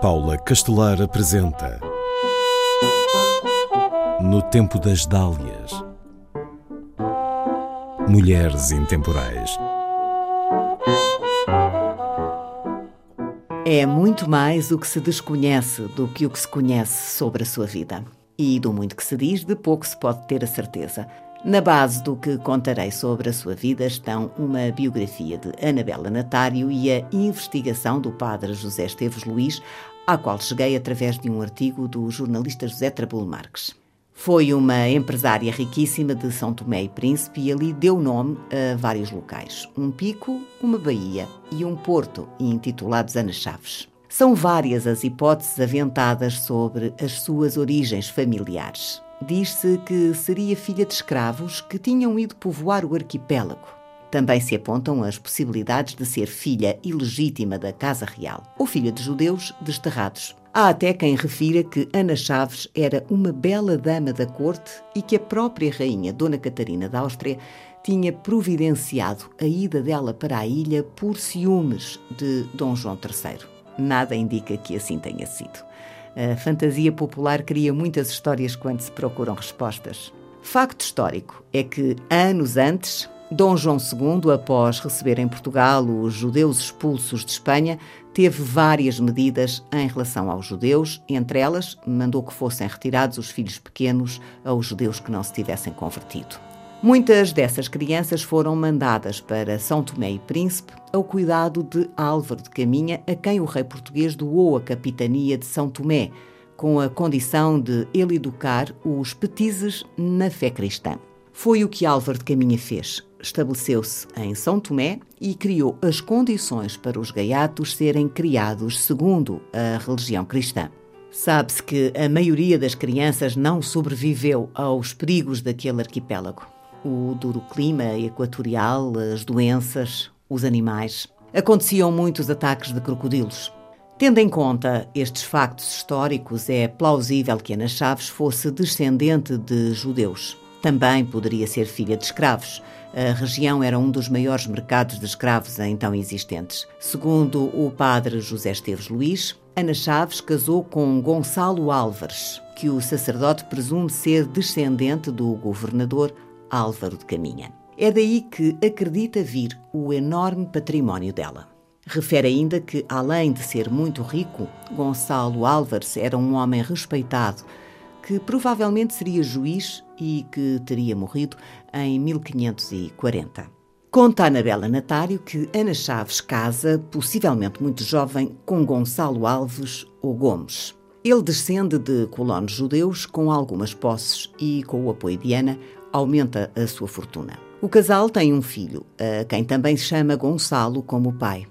Paula Castelar apresenta No Tempo das Dálias Mulheres Intemporais É muito mais o que se desconhece do que o que se conhece sobre a sua vida. E do muito que se diz, de pouco se pode ter a certeza. Na base do que contarei sobre a sua vida estão uma biografia de Anabela Natário e a investigação do padre José Esteves Luís, à qual cheguei através de um artigo do jornalista José Trabulo Marques. Foi uma empresária riquíssima de São Tomé e Príncipe e ali deu nome a vários locais: um pico, uma baía e um porto, intitulados Ana Chaves. São várias as hipóteses aventadas sobre as suas origens familiares. Diz-se que seria filha de escravos que tinham ido povoar o arquipélago. Também se apontam as possibilidades de ser filha ilegítima da Casa Real ou filha de judeus desterrados. Há até quem refira que Ana Chaves era uma bela dama da corte e que a própria rainha Dona Catarina da Áustria tinha providenciado a ida dela para a ilha por ciúmes de Dom João III. Nada indica que assim tenha sido. A fantasia popular cria muitas histórias quando se procuram respostas. Facto histórico é que, anos antes, Dom João II, após receber em Portugal os judeus expulsos de Espanha, teve várias medidas em relação aos judeus, entre elas, mandou que fossem retirados os filhos pequenos aos judeus que não se tivessem convertido. Muitas dessas crianças foram mandadas para São Tomé e Príncipe ao cuidado de Álvaro de Caminha, a quem o rei português doou a capitania de São Tomé, com a condição de ele educar os petizes na fé cristã. Foi o que Álvaro de Caminha fez. Estabeleceu-se em São Tomé e criou as condições para os gaiatos serem criados segundo a religião cristã. Sabe-se que a maioria das crianças não sobreviveu aos perigos daquele arquipélago o duro clima equatorial, as doenças, os animais. Aconteciam muitos ataques de crocodilos. Tendo em conta estes factos históricos, é plausível que Ana Chaves fosse descendente de judeus. Também poderia ser filha de escravos. A região era um dos maiores mercados de escravos então existentes. Segundo o padre José Esteves Luís, Ana Chaves casou com Gonçalo Álvares, que o sacerdote presume ser descendente do governador Álvaro de Caminha. É daí que acredita vir o enorme património dela. Refere ainda que, além de ser muito rico, Gonçalo Álvares era um homem respeitado, que provavelmente seria juiz e que teria morrido em 1540. Conta Anabela Natário que Ana Chaves casa, possivelmente muito jovem, com Gonçalo Alves ou Gomes. Ele descende de colonos judeus com algumas posses e, com o apoio de Ana, aumenta a sua fortuna. O casal tem um filho, a quem também se chama Gonçalo como pai.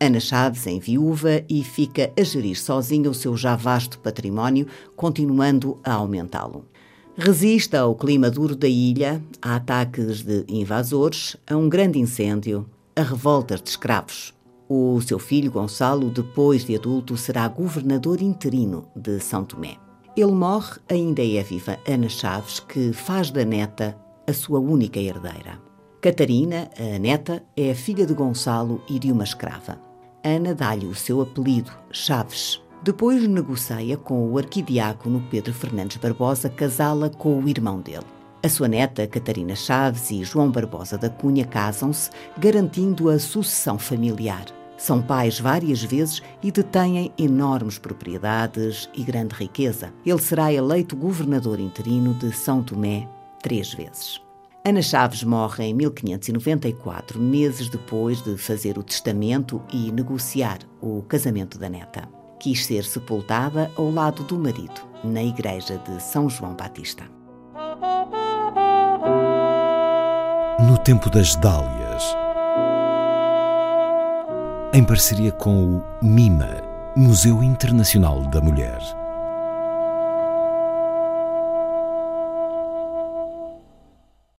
Ana Chaves em viúva e fica a gerir sozinha o seu já vasto património, continuando a aumentá-lo. Resiste ao clima duro da ilha, a ataques de invasores, a um grande incêndio, a revoltas de escravos. O seu filho Gonçalo, depois de adulto, será governador interino de São Tomé. Ele morre, ainda é viva Ana Chaves, que faz da neta a sua única herdeira. Catarina, a neta, é a filha de Gonçalo e de uma escrava. Ana dá-lhe o seu apelido, Chaves. Depois negocia com o arquidiácono Pedro Fernandes Barbosa casá-la com o irmão dele. A sua neta, Catarina Chaves, e João Barbosa da Cunha casam-se, garantindo a sucessão familiar. São pais várias vezes e detêm enormes propriedades e grande riqueza. Ele será eleito governador interino de São Tomé três vezes. Ana Chaves morre em 1594, meses depois de fazer o testamento e negociar o casamento da neta. Quis ser sepultada ao lado do marido, na igreja de São João Batista. No tempo das Dálias em parceria com o MIMA, Museu Internacional da Mulher.